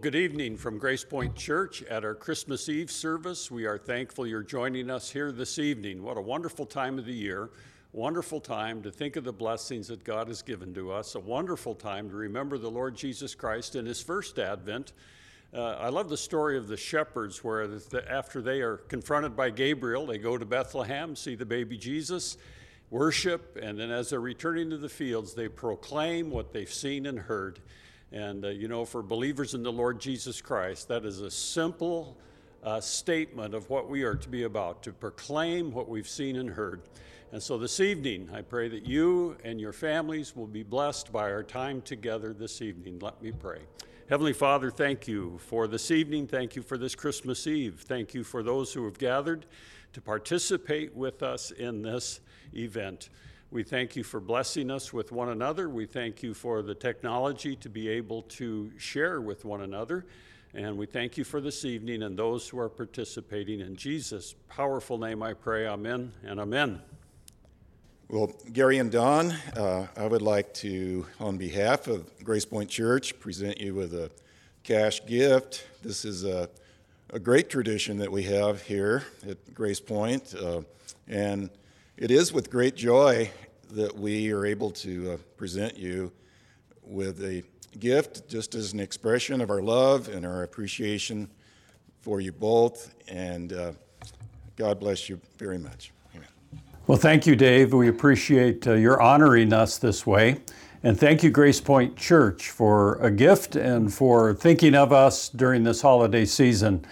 good evening from Grace Point Church at our Christmas Eve service. We are thankful you're joining us here this evening. What a wonderful time of the year. Wonderful time to think of the blessings that God has given to us. A wonderful time to remember the Lord Jesus Christ in his first advent. Uh, I love the story of the shepherds where the, after they are confronted by Gabriel, they go to Bethlehem, see the baby Jesus, worship, and then as they're returning to the fields, they proclaim what they've seen and heard. And, uh, you know, for believers in the Lord Jesus Christ, that is a simple uh, statement of what we are to be about, to proclaim what we've seen and heard. And so this evening, I pray that you and your families will be blessed by our time together this evening. Let me pray. Heavenly Father, thank you for this evening. Thank you for this Christmas Eve. Thank you for those who have gathered to participate with us in this event. We thank you for blessing us with one another. We thank you for the technology to be able to share with one another. And we thank you for this evening and those who are participating. In Jesus' powerful name I pray, Amen and Amen. Well, Gary and Don, uh, I would like to, on behalf of Grace Point Church, present you with a cash gift. This is a, a great tradition that we have here at Grace Point. Uh, and it is with great joy that we are able to uh, present you with a gift just as an expression of our love and our appreciation for you both. And uh, God bless you very much. Amen. Well, thank you, Dave. We appreciate uh, your honoring us this way. And thank you, Grace Point Church, for a gift and for thinking of us during this holiday season.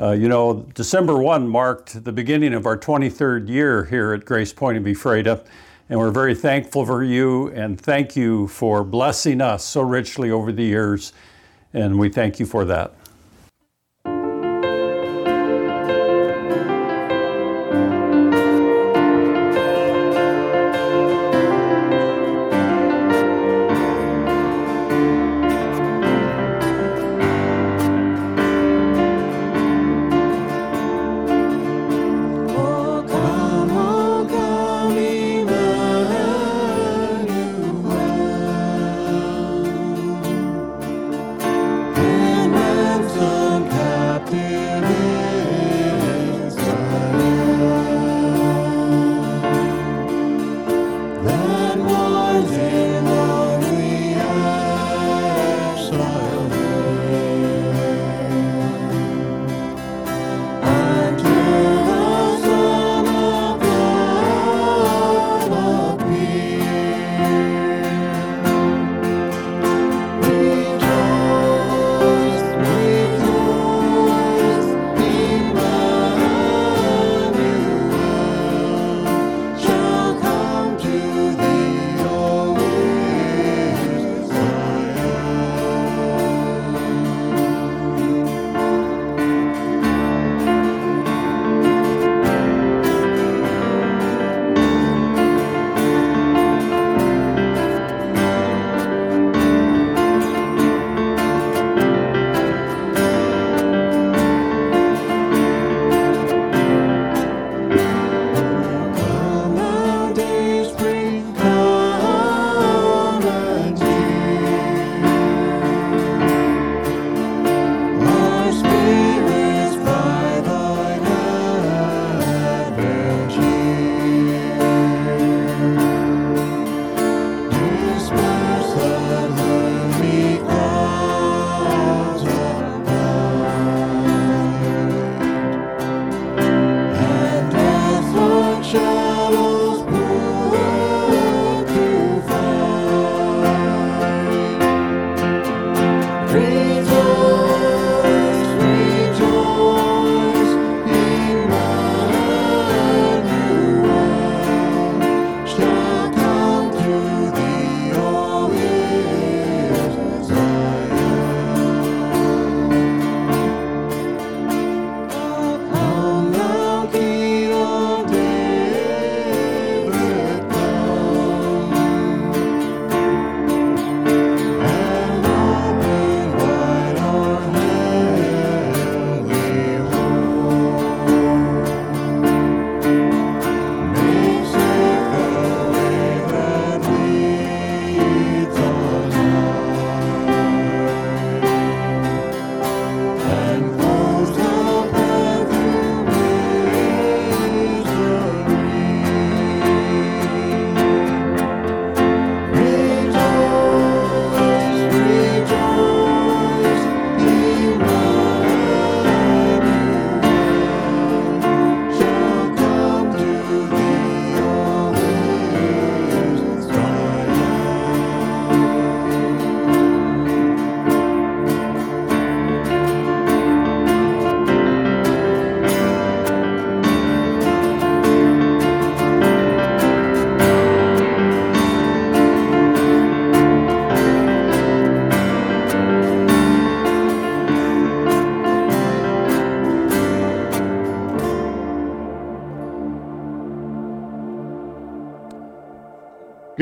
Uh, you know, December 1 marked the beginning of our 23rd year here at Grace Point in Ephrata, and we're very thankful for you and thank you for blessing us so richly over the years, and we thank you for that.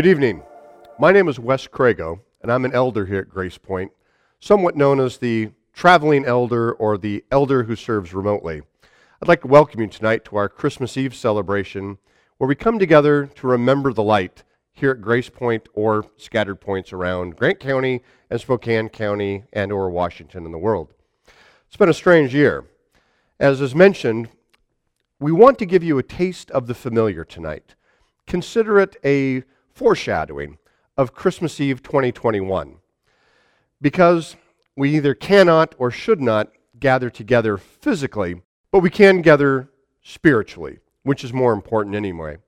Good evening. My name is Wes Crago, and I'm an elder here at Grace Point, somewhat known as the traveling elder or the elder who serves remotely. I'd like to welcome you tonight to our Christmas Eve celebration, where we come together to remember the light here at Grace Point or scattered points around Grant County and Spokane County and or Washington in the world. It's been a strange year. As is mentioned, we want to give you a taste of the familiar tonight. Consider it a foreshadowing of Christmas Eve 2021. Because we either cannot or should not gather together physically, but we can gather spiritually, which is more important anyway.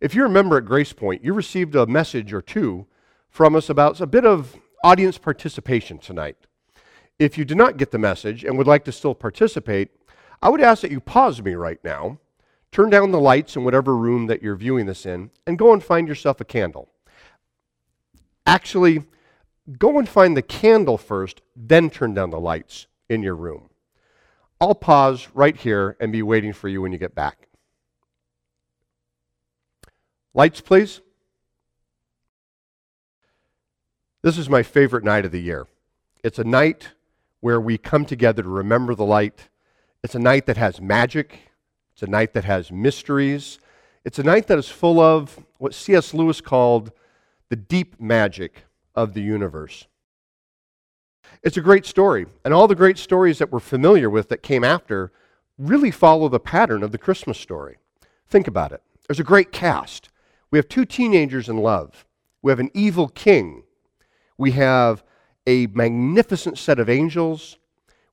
If you remember at Grace Point, you received a message or two from us about a bit of audience participation tonight. If you did not get the message and would like to still participate, I would ask that you pause me right now turn down the lights in whatever room that you're viewing this in, and go and find yourself a candle. Actually, go and find the candle first, then turn down the lights in your room. I'll pause right here and be waiting for you when you get back. Lights, please. This is my favorite night of the year. It's a night where we come together to remember the light. It's a night that has magic. It's a night that has mysteries. It's a night that is full of what C.S. Lewis called the deep magic of the universe. It's a great story, and all the great stories that we're familiar with that came after really follow the pattern of the Christmas story. Think about it. There's a great cast. We have two teenagers in love. We have an evil king. We have a magnificent set of angels.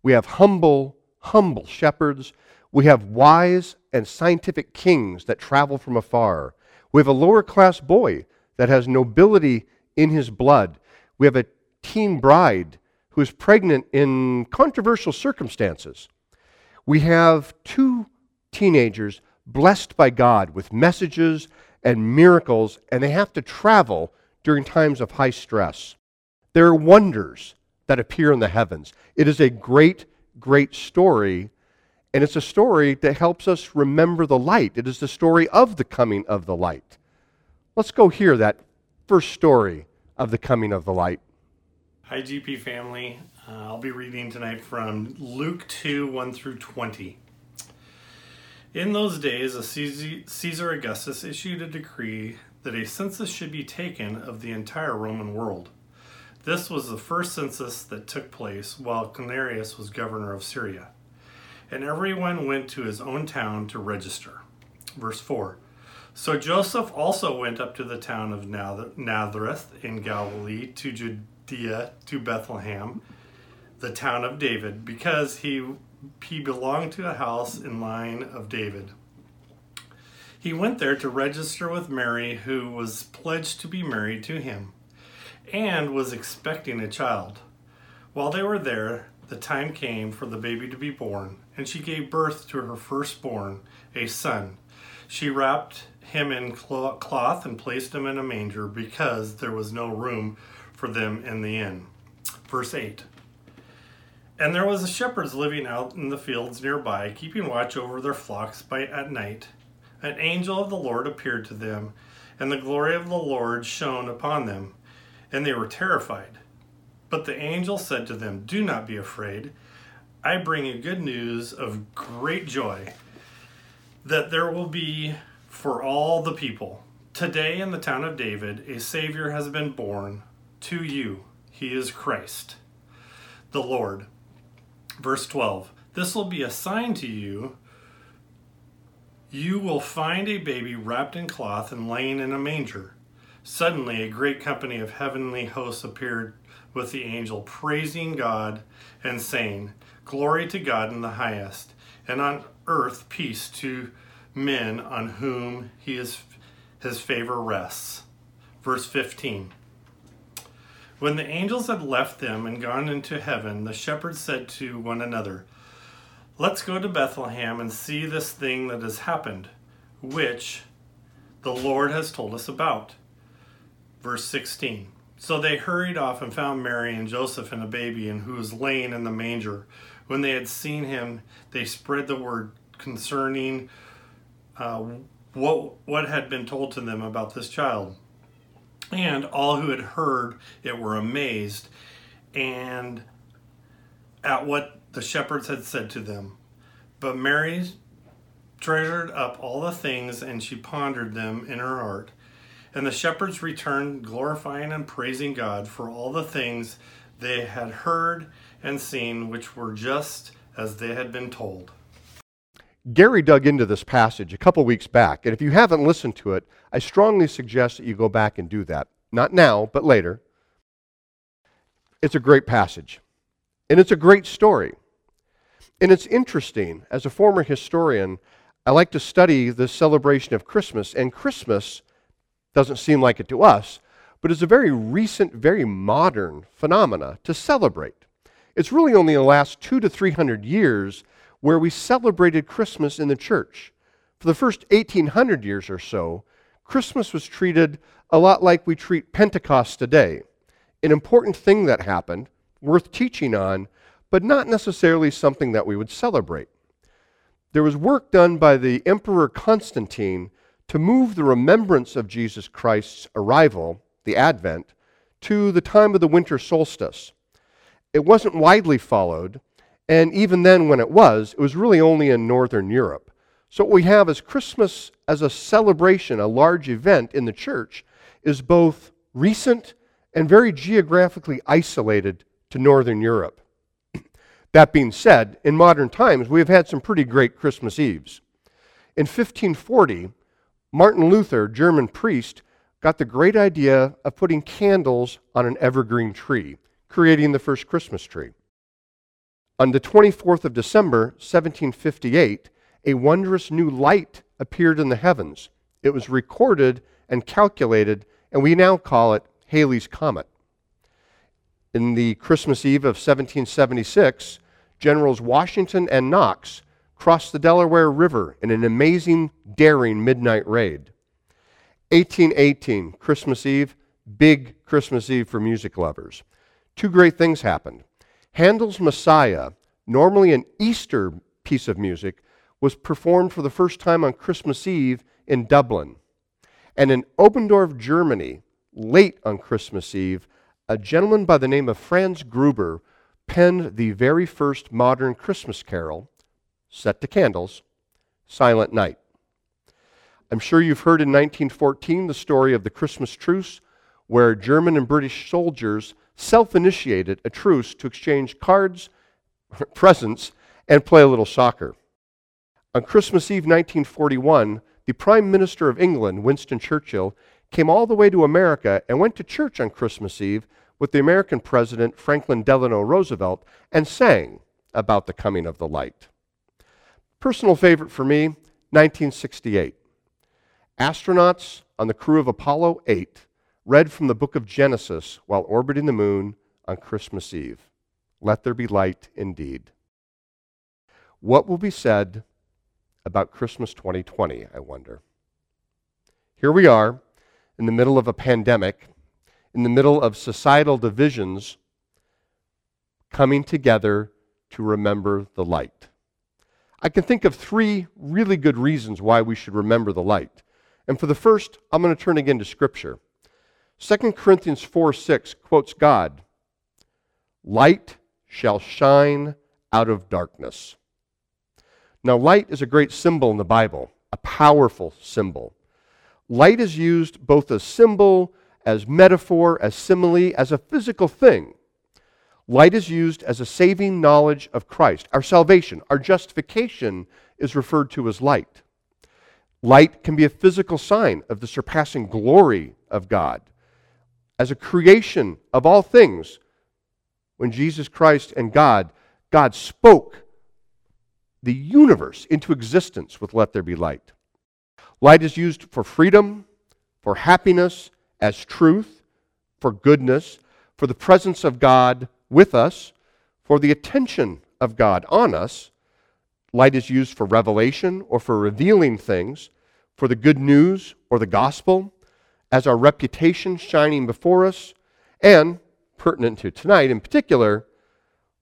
We have humble, humble shepherds. We have wise and scientific kings that travel from afar. We have a lower class boy that has nobility in his blood. We have a teen bride who is pregnant in controversial circumstances. We have two teenagers blessed by God with messages and miracles, and they have to travel during times of high stress. There are wonders that appear in the heavens. It is a great, great story and it's a story that helps us remember the light. It is the story of the coming of the light. Let's go hear that first story of the coming of the light. Hi, GP family. Uh, I'll be reading tonight from Luke 2 1 through 20. In those days, Caesar Augustus issued a decree that a census should be taken of the entire Roman world. This was the first census that took place while Quirinius was governor of Syria and everyone went to his own town to register. Verse 4 So Joseph also went up to the town of Nazareth in Galilee to Judea to Bethlehem, the town of David, because he, he belonged to a house in line of David. He went there to register with Mary, who was pledged to be married to him and was expecting a child. While they were there, the time came for the baby to be born, and she gave birth to her firstborn, a son. She wrapped him in cloth and placed him in a manger because there was no room for them in the inn. Verse 8 And there was a shepherds living out in the fields nearby, keeping watch over their flocks by at night. An angel of the Lord appeared to them, and the glory of the Lord shone upon them, and they were terrified. But the angel said to them, Do not be afraid. I bring you good news of great joy that there will be for all the people. Today in the town of David, a Savior has been born to you. He is Christ, the Lord. Verse 12 This will be a sign to you. You will find a baby wrapped in cloth and laying in a manger. Suddenly, a great company of heavenly hosts appeared with the angel, praising God and saying, Glory to God in the highest, and on earth peace to men on whom he is, his favor rests. Verse 15. When the angels had left them and gone into heaven, the shepherds said to one another, Let's go to Bethlehem and see this thing that has happened, which the Lord has told us about. Verse 16. So they hurried off and found Mary and Joseph and a baby, and who was laying in the manger. When they had seen him, they spread the word concerning uh, what what had been told to them about this child. And all who had heard it were amazed and at what the shepherds had said to them. But Mary treasured up all the things and she pondered them in her heart. And the shepherds returned, glorifying and praising God for all the things they had heard and seen, which were just as they had been told. Gary dug into this passage a couple weeks back, and if you haven't listened to it, I strongly suggest that you go back and do that. Not now, but later. It's a great passage, and it's a great story. And it's interesting. As a former historian, I like to study the celebration of Christmas, and Christmas doesn't seem like it to us, but is a very recent, very modern phenomena to celebrate. It's really only in the last two to three hundred years where we celebrated Christmas in the church. For the first 1800 years or so, Christmas was treated a lot like we treat Pentecost today. An important thing that happened, worth teaching on, but not necessarily something that we would celebrate. There was work done by the Emperor Constantine to move the remembrance of Jesus Christ's arrival, the Advent, to the time of the winter solstice. It wasn't widely followed, and even then, when it was, it was really only in Northern Europe. So, what we have is Christmas as a celebration, a large event in the church, is both recent and very geographically isolated to Northern Europe. that being said, in modern times, we have had some pretty great Christmas Eves. In 1540, Martin Luther, German priest, got the great idea of putting candles on an evergreen tree, creating the first Christmas tree. On the 24th of December, 1758, a wondrous new light appeared in the heavens. It was recorded and calculated, and we now call it Halley's Comet. In the Christmas Eve of 1776, Generals Washington and Knox crossed the Delaware River in an amazing, daring midnight raid. 1818, Christmas Eve, big Christmas Eve for music lovers. Two great things happened. Handel's Messiah, normally an Easter piece of music, was performed for the first time on Christmas Eve in Dublin. And in Oberndorf, Germany, late on Christmas Eve, a gentleman by the name of Franz Gruber penned the very first modern Christmas carol, set to candles, Silent Night. I'm sure you've heard in 1914 the story of the Christmas truce, where German and British soldiers self initiated a truce to exchange cards, presents, and play a little soccer. On Christmas Eve 1941, the Prime Minister of England, Winston Churchill, came all the way to America and went to church on Christmas Eve with the American President Franklin Delano Roosevelt and sang about the coming of the light. Personal favorite for me, 1968. Astronauts on the crew of Apollo 8 read from the book of Genesis while orbiting the moon on Christmas Eve. Let there be light indeed. What will be said about Christmas 2020, I wonder? Here we are in the middle of a pandemic, in the middle of societal divisions, coming together to remember the light. I can think of three really good reasons why we should remember the light. And for the first, I'm going to turn again to Scripture. 2 Corinthians 4 6 quotes God Light shall shine out of darkness. Now, light is a great symbol in the Bible, a powerful symbol. Light is used both as symbol, as metaphor, as simile, as a physical thing. Light is used as a saving knowledge of Christ. Our salvation, our justification is referred to as light. Light can be a physical sign of the surpassing glory of God as a creation of all things, when Jesus Christ and God, God spoke the universe into existence with let there be light. Light is used for freedom, for happiness, as truth, for goodness, for the presence of God with us, for the attention of God on us. Light is used for revelation or for revealing things, for the good news or the gospel as our reputation shining before us, and, pertinent to tonight in particular,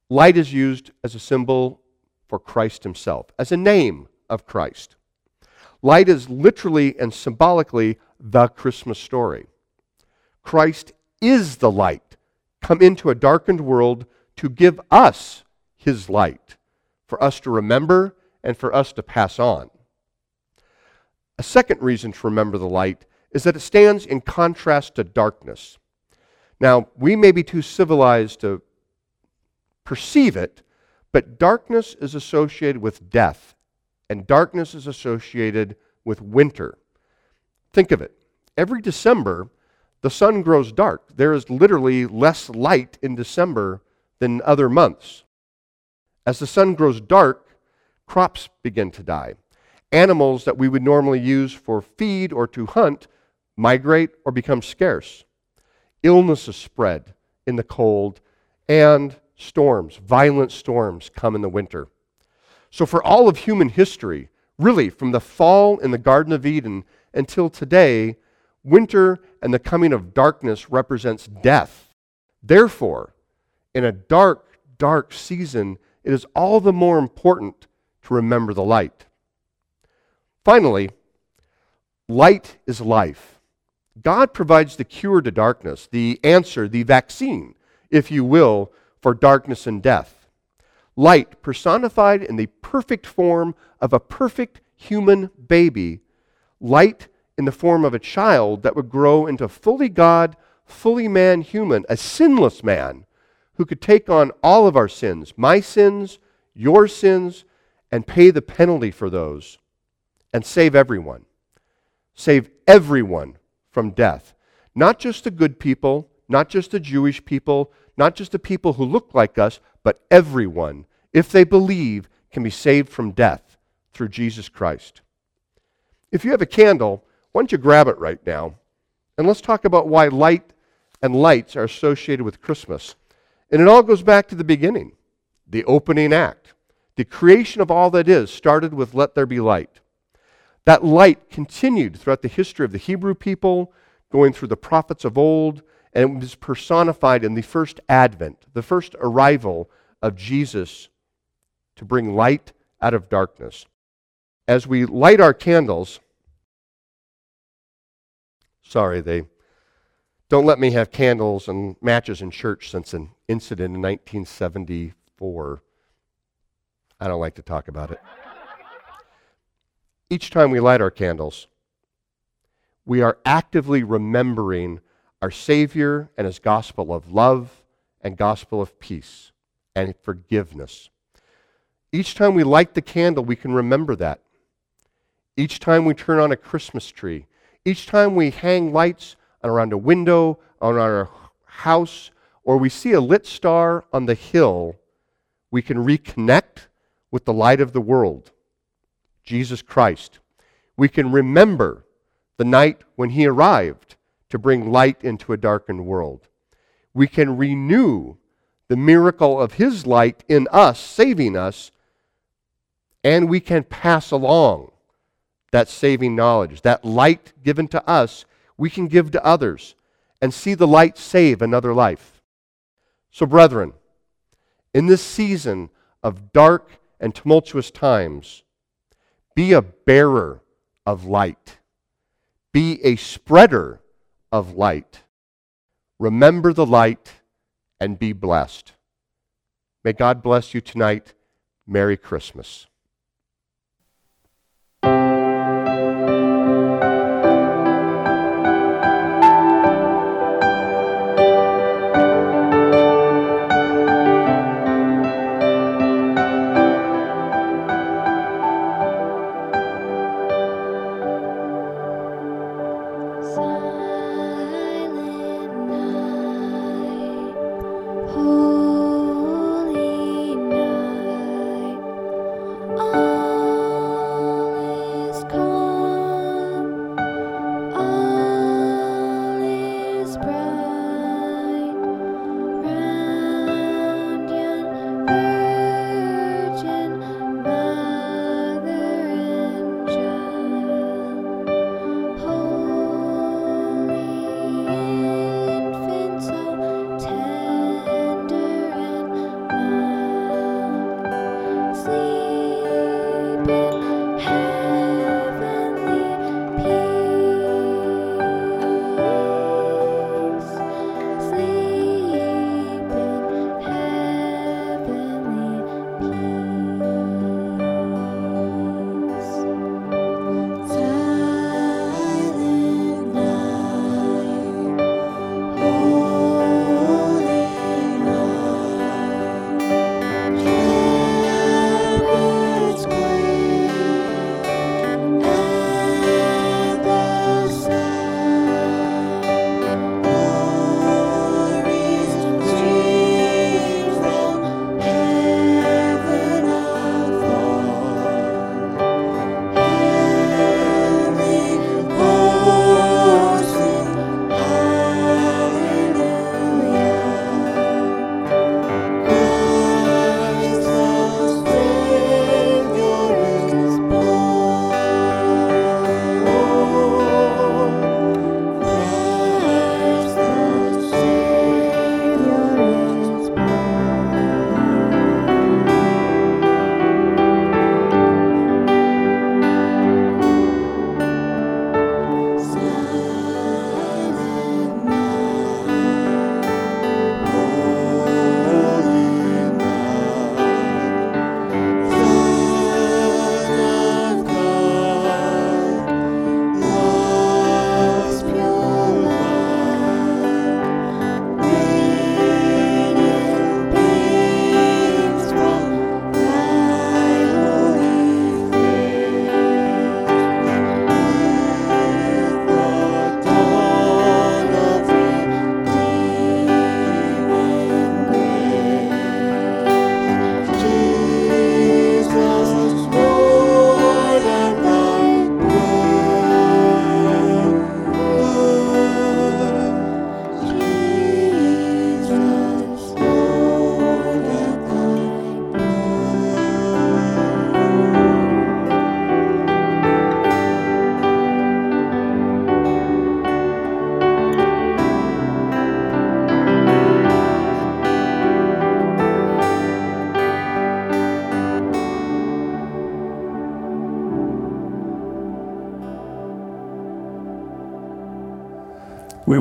light is used as a symbol for Christ himself, as a name of Christ. Light is literally and symbolically the Christmas story. Christ is the light, come into a darkened world to give us his light, for us to remember and for us to pass on. A second reason to remember the light is that it stands in contrast to darkness. Now, we may be too civilized to perceive it, but darkness is associated with death, and darkness is associated with winter. Think of it. Every December, the sun grows dark. There is literally less light in December than other months. As the sun grows dark, crops begin to die. Animals that we would normally use for feed or to hunt migrate or become scarce. Illnesses spread in the cold, and storms, violent storms, come in the winter. So, for all of human history, really from the fall in the Garden of Eden until today, winter and the coming of darkness represents death. Therefore, in a dark, dark season, it is all the more important to remember the light. Finally, light is life. God provides the cure to darkness, the answer, the vaccine, if you will, for darkness and death. Light personified in the perfect form of a perfect human baby. Light in the form of a child that would grow into fully God, fully man human, a sinless man who could take on all of our sins, my sins, your sins, and pay the penalty for those and save everyone. Save everyone from death. Not just the good people, not just the Jewish people, not just the people who look like us, but everyone, if they believe, can be saved from death through Jesus Christ. If you have a candle, why don't you grab it right now? And let's talk about why light and lights are associated with Christmas. And it all goes back to the beginning, the opening act. The creation of all that is started with let there be light. That light continued throughout the history of the Hebrew people, going through the prophets of old, and it was personified in the first advent, the first arrival of Jesus to bring light out of darkness. As we light our candles, Sorry, they don't let me have candles and matches in church since an incident in 1974. I don't like to talk about it. Each time we light our candles, we are actively remembering our Savior and His gospel of love and gospel of peace and forgiveness. Each time we light the candle, we can remember that. Each time we turn on a Christmas tree, each time we hang lights around a window, on our house, or we see a lit star on the hill, we can reconnect with the light of the world, Jesus Christ. We can remember the night when he arrived to bring light into a darkened world. We can renew the miracle of his light in us, saving us, and we can pass along that saving knowledge, that light given to us, we can give to others and see the light save another life. So, brethren, in this season of dark and tumultuous times, be a bearer of light, be a spreader of light. Remember the light and be blessed. May God bless you tonight. Merry Christmas.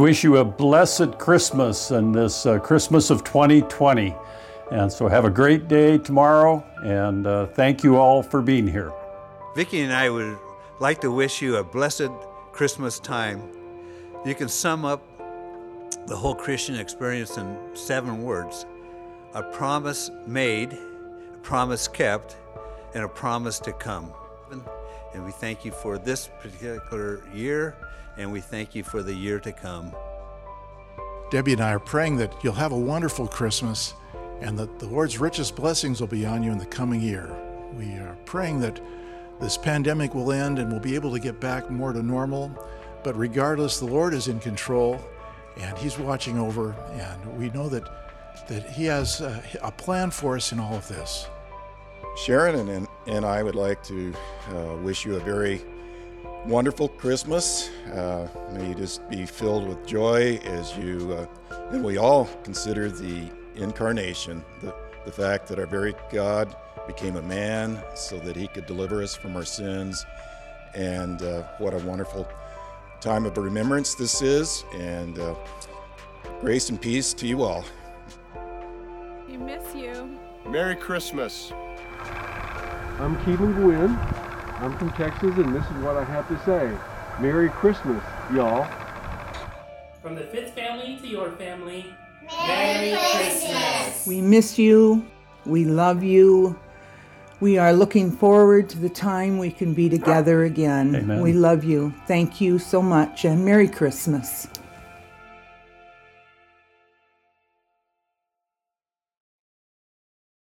Wish you a blessed Christmas and this uh, Christmas of 2020. And so have a great day tomorrow, and uh, thank you all for being here. Vicki and I would like to wish you a blessed Christmas time. You can sum up the whole Christian experience in seven words a promise made, a promise kept, and a promise to come. And we thank you for this particular year, and we thank you for the year to come. Debbie and I are praying that you'll have a wonderful Christmas and that the Lord's richest blessings will be on you in the coming year. We are praying that this pandemic will end and we'll be able to get back more to normal. But regardless, the Lord is in control and He's watching over, and we know that, that He has a, a plan for us in all of this. Sharon and, and I would like to uh, wish you a very wonderful Christmas. Uh, may you just be filled with joy as you uh, and we all consider the incarnation, the, the fact that our very God became a man so that he could deliver us from our sins. And uh, what a wonderful time of remembrance this is. And uh, grace and peace to you all. We miss you. Merry Christmas. I'm Keelan Gwynn. I'm from Texas, and this is what I have to say. Merry Christmas, y'all. From the Fitz family to your family, Merry Christmas. We miss you. We love you. We are looking forward to the time we can be together again. Amen. We love you. Thank you so much, and Merry Christmas.